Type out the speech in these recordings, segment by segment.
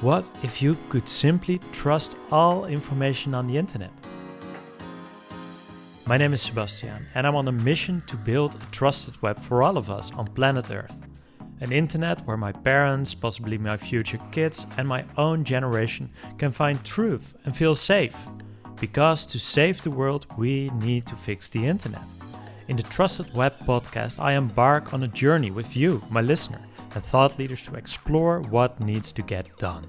What if you could simply trust all information on the internet? My name is Sebastian, and I'm on a mission to build a trusted web for all of us on planet Earth. An internet where my parents, possibly my future kids, and my own generation can find truth and feel safe. Because to save the world, we need to fix the internet. In the Trusted Web podcast, I embark on a journey with you, my listener and thought leaders to explore what needs to get done.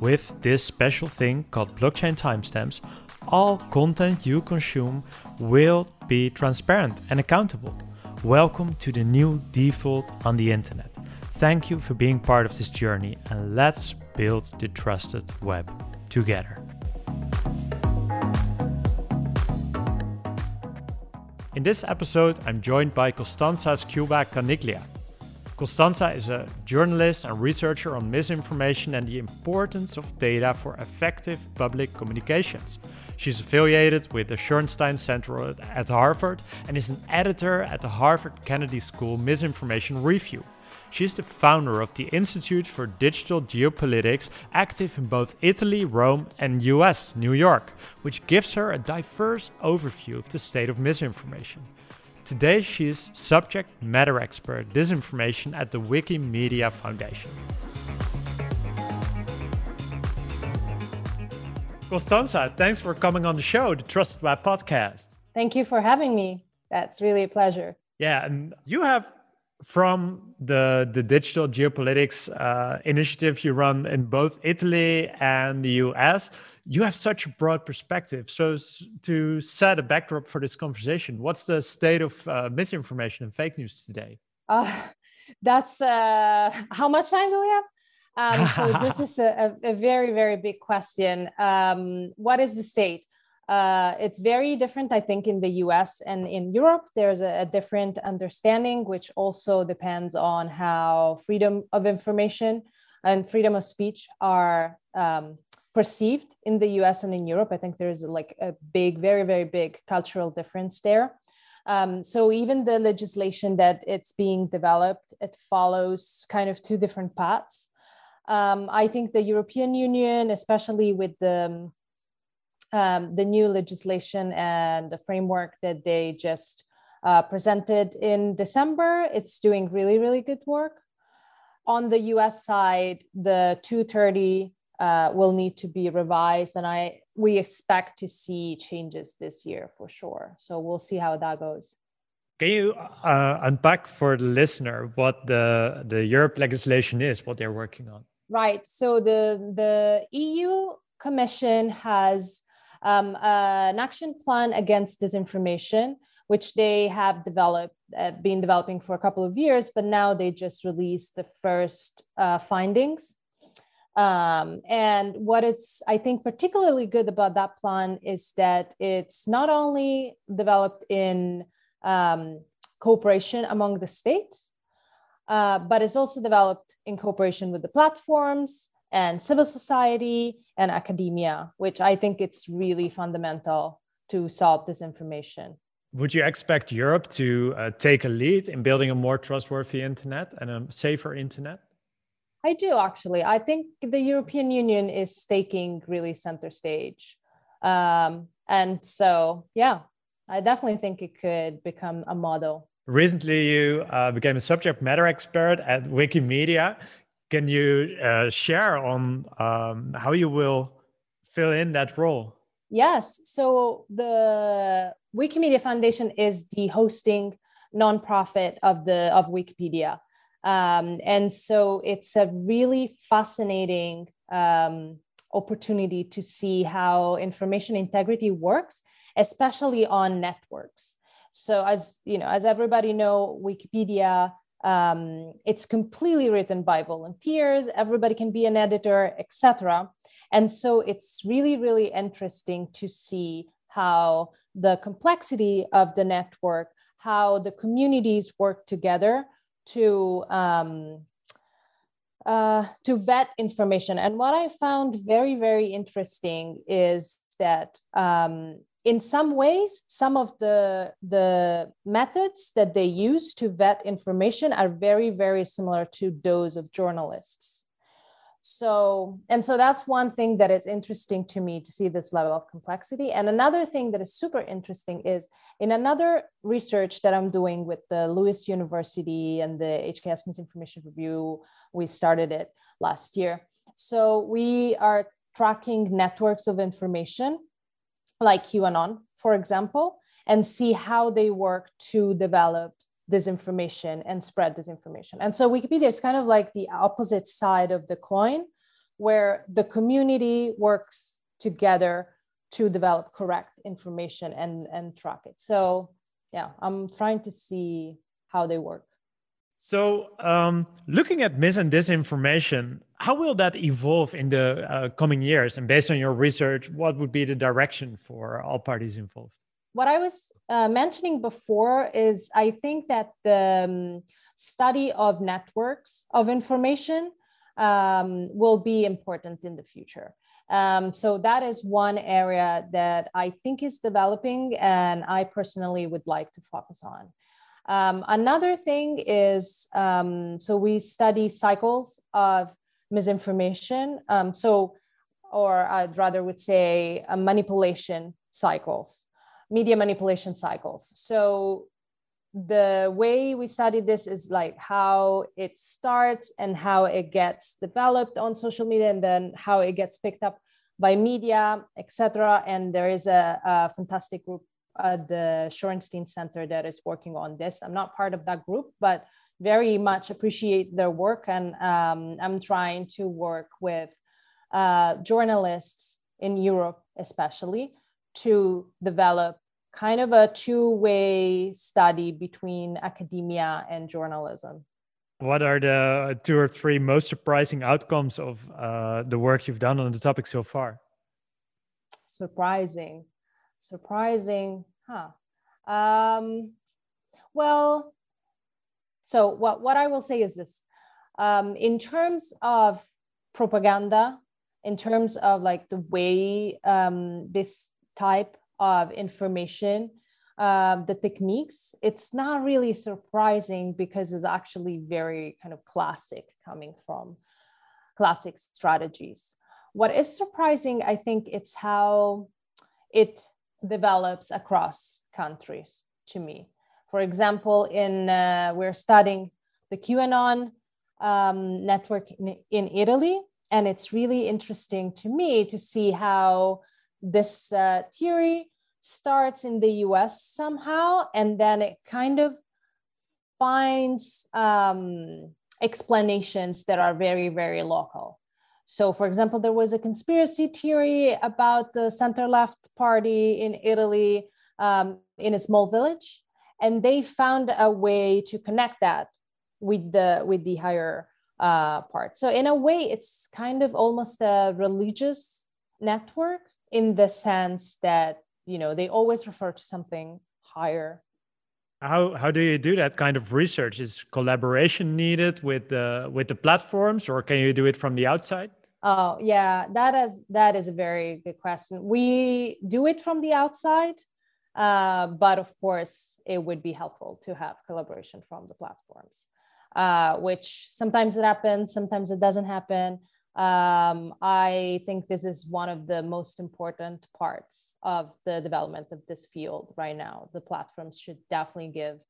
With this special thing called blockchain timestamps, all content you consume will be transparent and accountable. Welcome to the new default on the internet. Thank you for being part of this journey and let's build the trusted web together. In this episode, I'm joined by Costanza Sciubba Caniglia. Costanza is a journalist and researcher on misinformation and the importance of data for effective public communications. She's affiliated with the Shorenstein Center at Harvard and is an editor at the Harvard Kennedy School Misinformation Review. She's the founder of the Institute for Digital Geopolitics, active in both Italy, Rome, and US, New York, which gives her a diverse overview of the state of misinformation. Today, she is subject matter expert disinformation at the Wikimedia Foundation. Costanza, thanks for coming on the show, the Trusted Web podcast. Thank you for having me. That's really a pleasure. Yeah, and you have from the the digital geopolitics uh, initiative you run in both Italy and the US you have such a broad perspective. So, to set a backdrop for this conversation, what's the state of uh, misinformation and fake news today? Uh, that's uh, how much time do we have? Um, so, this is a, a, very, very big question. Um, what is the state? Uh, it's very different, I think, in the US and in Europe. There's a, a different understanding, which also depends on how freedom of information and freedom of speech are um, perceived in the US and in Europe. I think there's like a big, very, very big cultural difference there. Um, so even the legislation that it's being developed, it follows kind of two different paths. Um, I think the European Union, especially with the um, the new legislation and the framework that they just uh, presented in December, it's doing really, really good work. On the US side, the 230 uh, will need to be revised, and I we expect to see changes this year for sure. So we'll see how that goes. Can you uh, unpack for the listener what the the Europe legislation is, what they're working on? Right. So the the EU Commission has um, uh, an action plan against disinformation, which they have developed, uh, been developing for a couple of years, but now they just released the first uh, findings. Um, and what it's, I think, particularly good about that plan is that it's not only developed in um, cooperation among the states, uh, but it's also developed in cooperation with the platforms and civil society and academia, which I think it's really fundamental to solve disinformation. Would you expect Europe to uh, take a lead in building a more trustworthy internet and a safer internet? I do actually. I think the European Union is taking really center stage. Um, and so, yeah, I definitely think it could become a model. Recently, you uh, became a subject matter expert at Wikimedia. Can you uh, share on um, how you will fill in that role? Yes. So, the Wikimedia Foundation is the hosting nonprofit of the of Wikipedia. Um, and so it's a really fascinating um, opportunity to see how information integrity works, especially on networks. So as you know, as everybody know, Wikipedia um, it's completely written by volunteers. Everybody can be an editor, etc. And so it's really, really interesting to see how the complexity of the network, how the communities work together to um, uh, to vet information. And what I found very very interesting is that um, in some ways, some of the the methods that they use to vet information are very very similar to those of journalists. So and so that's one thing that is interesting to me to see this level of complexity. And another thing that is super interesting is in another research that i'm doing with the LUISS university and the hks misinformation review we started it last year. So we are tracking networks of information like qanon for example and see how they work to develop disinformation and spread disinformation. And so Wikipedia is kind of like the opposite side of the coin, where the community works together to develop correct information and, and track it. So, yeah, I'm trying to see how they work. So, um, looking at mis and disinformation, how will that evolve in the uh, coming years? And based on your research, what would be the direction for all parties involved? What I was uh, mentioning before is I think that the um, study of networks of information um, will be important in the future. Um, so that is one area that I think is developing, and I personally would like to focus on. Um, another thing is um, so we study cycles of misinformation. Um, so, or I'd rather would say uh, manipulation cycles media manipulation cycles. So the way we study this is like how it starts and how it gets developed on social media and then how it gets picked up by media, etc. And there is a, a fantastic group at the Shorenstein Center that is working on this. I'm not part of that group, but very much appreciate their work. And um, I'm trying to work with uh, journalists in Europe, especially, to develop kind of a two-way study between academia and journalism. What are the two or three most surprising outcomes of uh, the work you've done on the topic so far? Surprising, surprising, huh? Um, well, so what what I will say is this: um, in terms of propaganda, in terms of like the way um, this type of information, um, the techniques, it's not really surprising because it's actually very kind of classic coming from classic strategies. What is surprising, I think, it's how it develops across countries to me. For example, in uh, we're studying the QAnon um, network in, in Italy, and it's really interesting to me to see how this uh, theory starts in the US somehow, and then it kind of finds um, explanations that are very, very local. So, for example, there was a conspiracy theory about the center left party in Italy um, in a small village, and they found a way to connect that with the with the higher uh, part. So, in a way, it's kind of almost a religious network in the sense that you know they always refer to something higher. How how do you do that kind of research? Is collaboration needed with the with the platforms or can you do it from the outside? Oh yeah that is that is a very good question. We do it from the outside uh, but of course it would be helpful to have collaboration from the platforms uh, which sometimes it happens sometimes it doesn't happen um, I think this is one of the most important parts of the development of this field right now. The platforms should definitely give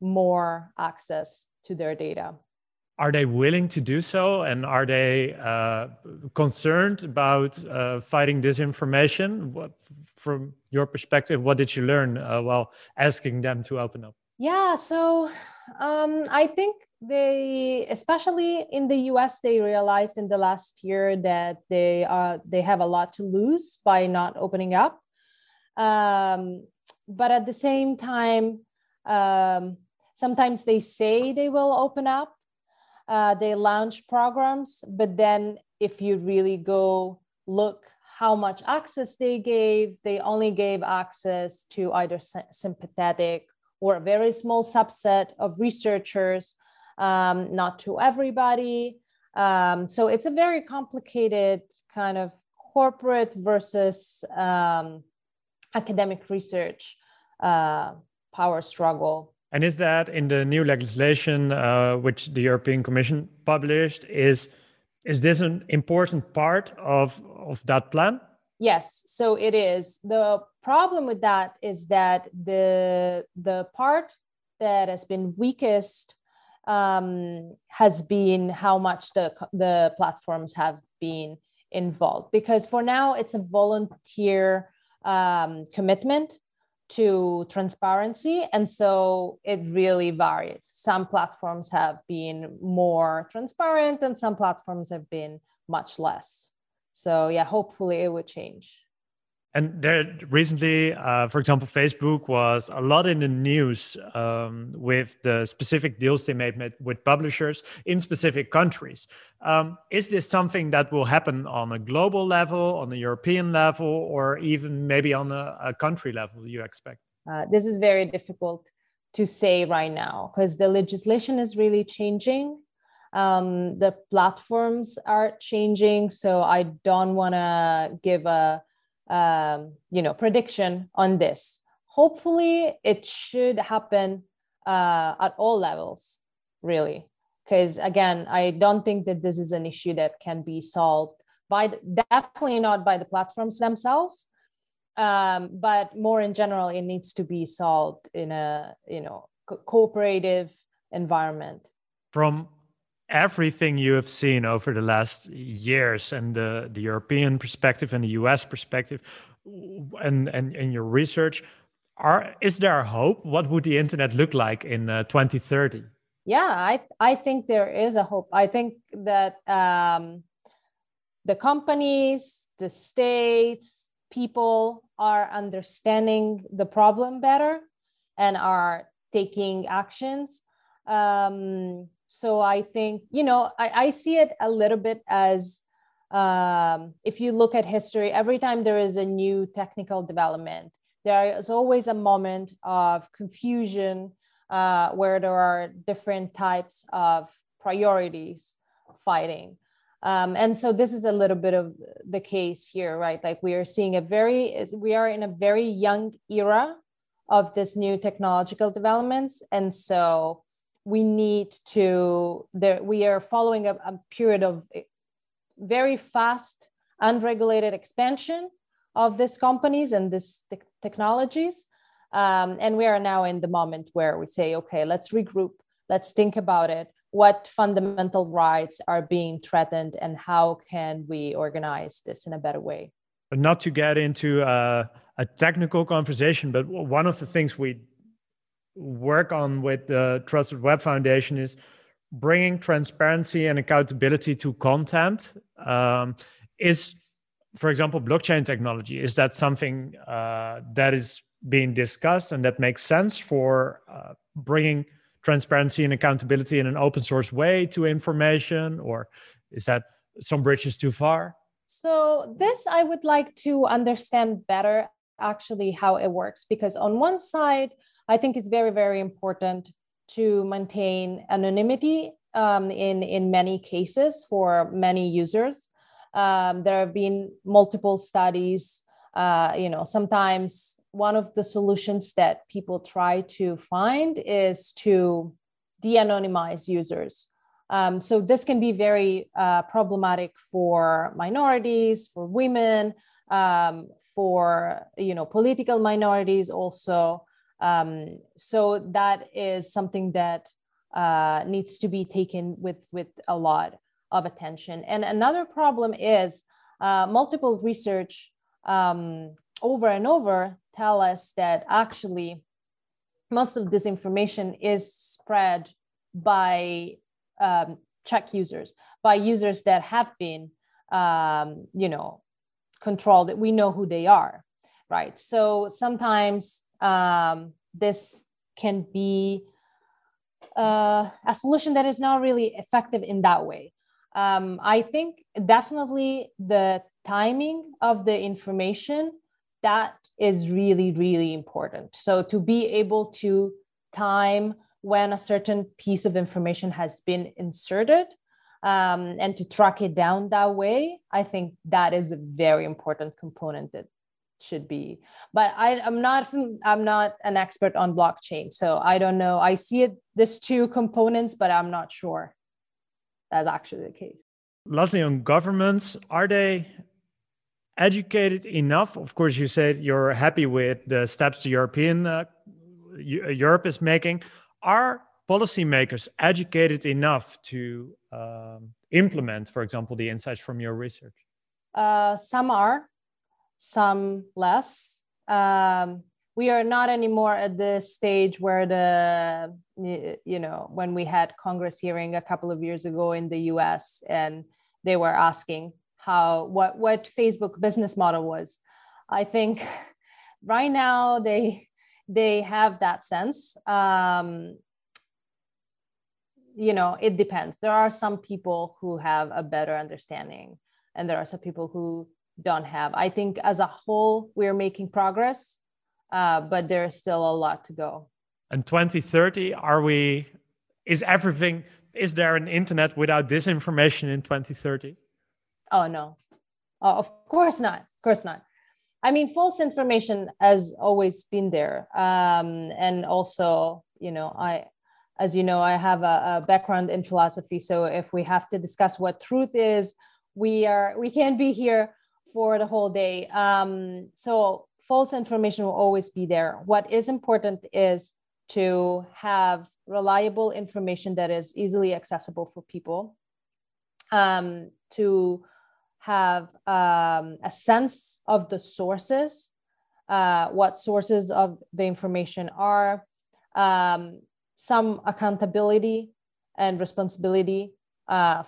more access to their data. Are they willing to do so? And are they uh, concerned about uh, fighting disinformation? What, from your perspective, what did you learn uh, while asking them to open up? Yeah, so um, I think they especially in the us they realized in the last year that they are they have a lot to lose by not opening up. Um, but at the same time um, sometimes they say they will open up uh, they launch programs but then if you really go look how much access they gave they only gave access to either sympathetic or a very small subset of researchers um, not to everybody. Um, so it's a very complicated kind of corporate versus um, academic research uh, power struggle. And is that in the new legislation, uh, which the European Commission published, is Is this an important part of, of that plan? Yes, so it is. The problem with that is that the the part that has been weakest um, has been how much the the platforms have been involved. Because for now, it's a volunteer um, commitment to transparency, and so it really varies. Some platforms have been more transparent, and some platforms have been much less. So yeah, hopefully it would change. And there recently, uh, for example, Facebook was a lot in the news um, with the specific deals they made with publishers in specific countries. Um, is this something that will happen on a global level, on a European level, or even maybe on a, a country level? You expect? Uh, this is very difficult to say right now because the legislation is really changing um, the platforms are changing so i don't want to give a um, you know prediction on this. Hopefully it should happen uh, at all levels really. Because again i don't think that this is an issue that can be solved by definitely not by the platforms themselves. Um, but more in general it needs to be solved in a you know co- cooperative environment. From everything you have seen over the last years and the, the European perspective and the US perspective and, and, and your research, are, is there hope? What would the internet look like in uh, 2030? Yeah, I, I think there is a hope. I think that um, the companies, the states, people are understanding the problem better and are taking actions. Um, so i think you know i, I see it a little bit as um, if you look at history every time there is a new technical development there is always a moment of confusion uh, where there are different types of priorities fighting. Um, and so this is a little bit of the case here right? Like we are seeing a very we are in a very young era of this new technological developments. And so we need to there we are following a, a period of very fast unregulated expansion of these companies and these te- technologies. Um, and we are now in the moment where we say okay let's regroup. Let's think about it. What fundamental rights are being threatened and how can we organize this in a better way? But not to get into uh, a technical conversation but one of the things we work on with the Trusted Web Foundation is bringing transparency and accountability to content. Um, is, for example, blockchain technology, is that something uh, that is being discussed and that makes sense for uh, bringing transparency and accountability in an open source way to information? Or is that some bridges too far? So, this I would like to understand better actually how it works because on one side, I think it's very, very important to maintain anonymity um, in, in many cases for many users. Um, there have been multiple studies. Uh, you know, sometimes one of the solutions that people try to find is to de-anonymize users. Um, so this can be very uh, problematic for minorities, for women, um, for you know political minorities also. Um, so that is something that uh, needs to be taken with, with a lot of attention. And another problem is uh, multiple research um, over and over tell us that actually most of this information is spread by um, Czech users, by users that have been, um, you know, controlled. We know who they are, right? So sometimes um, this can be uh, a solution that is not really effective in that way. Um, I think definitely the timing of the information that is really really important. So to be able to time when a certain piece of information has been inserted um, and to track it down that way, I think that is a very important component that should be but I, i'm not i'm not an expert on blockchain so i don't know i see it this two components but i'm not sure that's actually the case Lastly, on governments, are they educated enough? Of course, you said you're happy with the steps the European uh, Europe is making. Are policymakers educated enough to um, implement, for example, the insights from your research? Uh, some are, some less. Um, we are not anymore at the stage where the you know when we had congress hearing a couple of years ago in the us and they were asking how what what facebook business model was. I think right now they they have that sense. Um, you know it depends. There are some people who have a better understanding and there are some people who don't have. I think as a whole we're making progress uh, but there's still a lot to go. And 2030 are we is everything is there an internet without disinformation in 2030 oh no. Oh, of course not. Of course not. I mean false information has always been there. Um, and also you know i as you know i have a, a background in philosophy. So if we have to discuss what truth is we are we can't be here for the whole day. Um, so false information will always be there. What is important is to have reliable information that is easily accessible for people. Um, to have um, a sense of the sources uh, what sources of the information are um, some accountability and responsibility uh,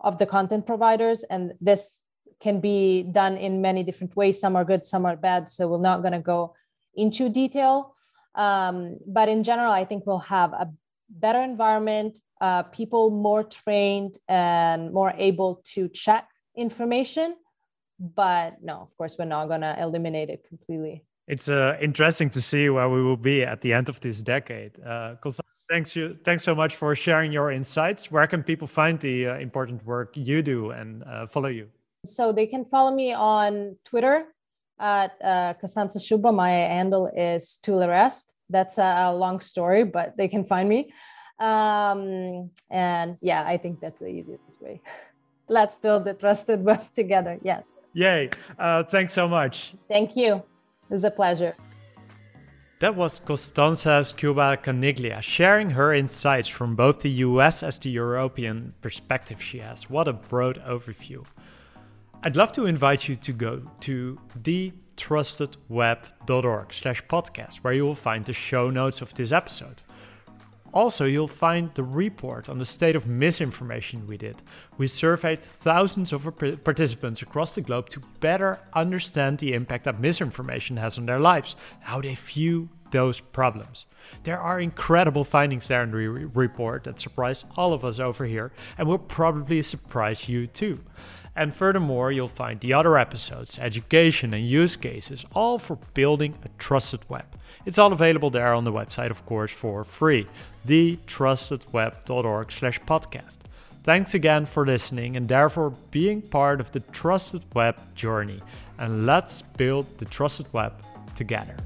of the content providers. And this can be done in many different ways some are good some are bad so we're not going to go into detail um, but in general i think we'll have a better environment uh, people more trained and more able to check information but no of course we're not going to eliminate it completely it's uh, interesting to see where we will be at the end of this decade. Uh, thanks you, thanks so much for sharing your insights. Where can people find the uh, important work you do and uh, follow you? So they can follow me on Twitter at uh, Costanza Sciubba. My handle is Tulerest. That's a, a, long story, but they can find me. Um, and yeah, I think that's the easiest way. Let's build the trusted web together. Yes. Yay. Uh, thanks so much. Thank you. It was a pleasure. That was Costanza Sciubba Caniglia sharing her insights from both the US as the European perspective she has. What a broad overview. I'd love to invite you to go to thetrustedweb.org slash podcast, where you will find the show notes of this episode. Also, you'll find the report on the state of misinformation we did. We surveyed thousands of participants across the globe to better understand the impact that misinformation has on their lives, how they view those problems. There are incredible findings there in the re- report that surprise all of us over here and will probably surprise you too. And furthermore, you'll find the other episodes, education and use cases, all for building a trusted web. It's all available there on the website, of course, for free, thetrustedweb.org slash podcast. Thanks again for listening and therefore being part of the Trusted Web journey. And let's build the Trusted Web together.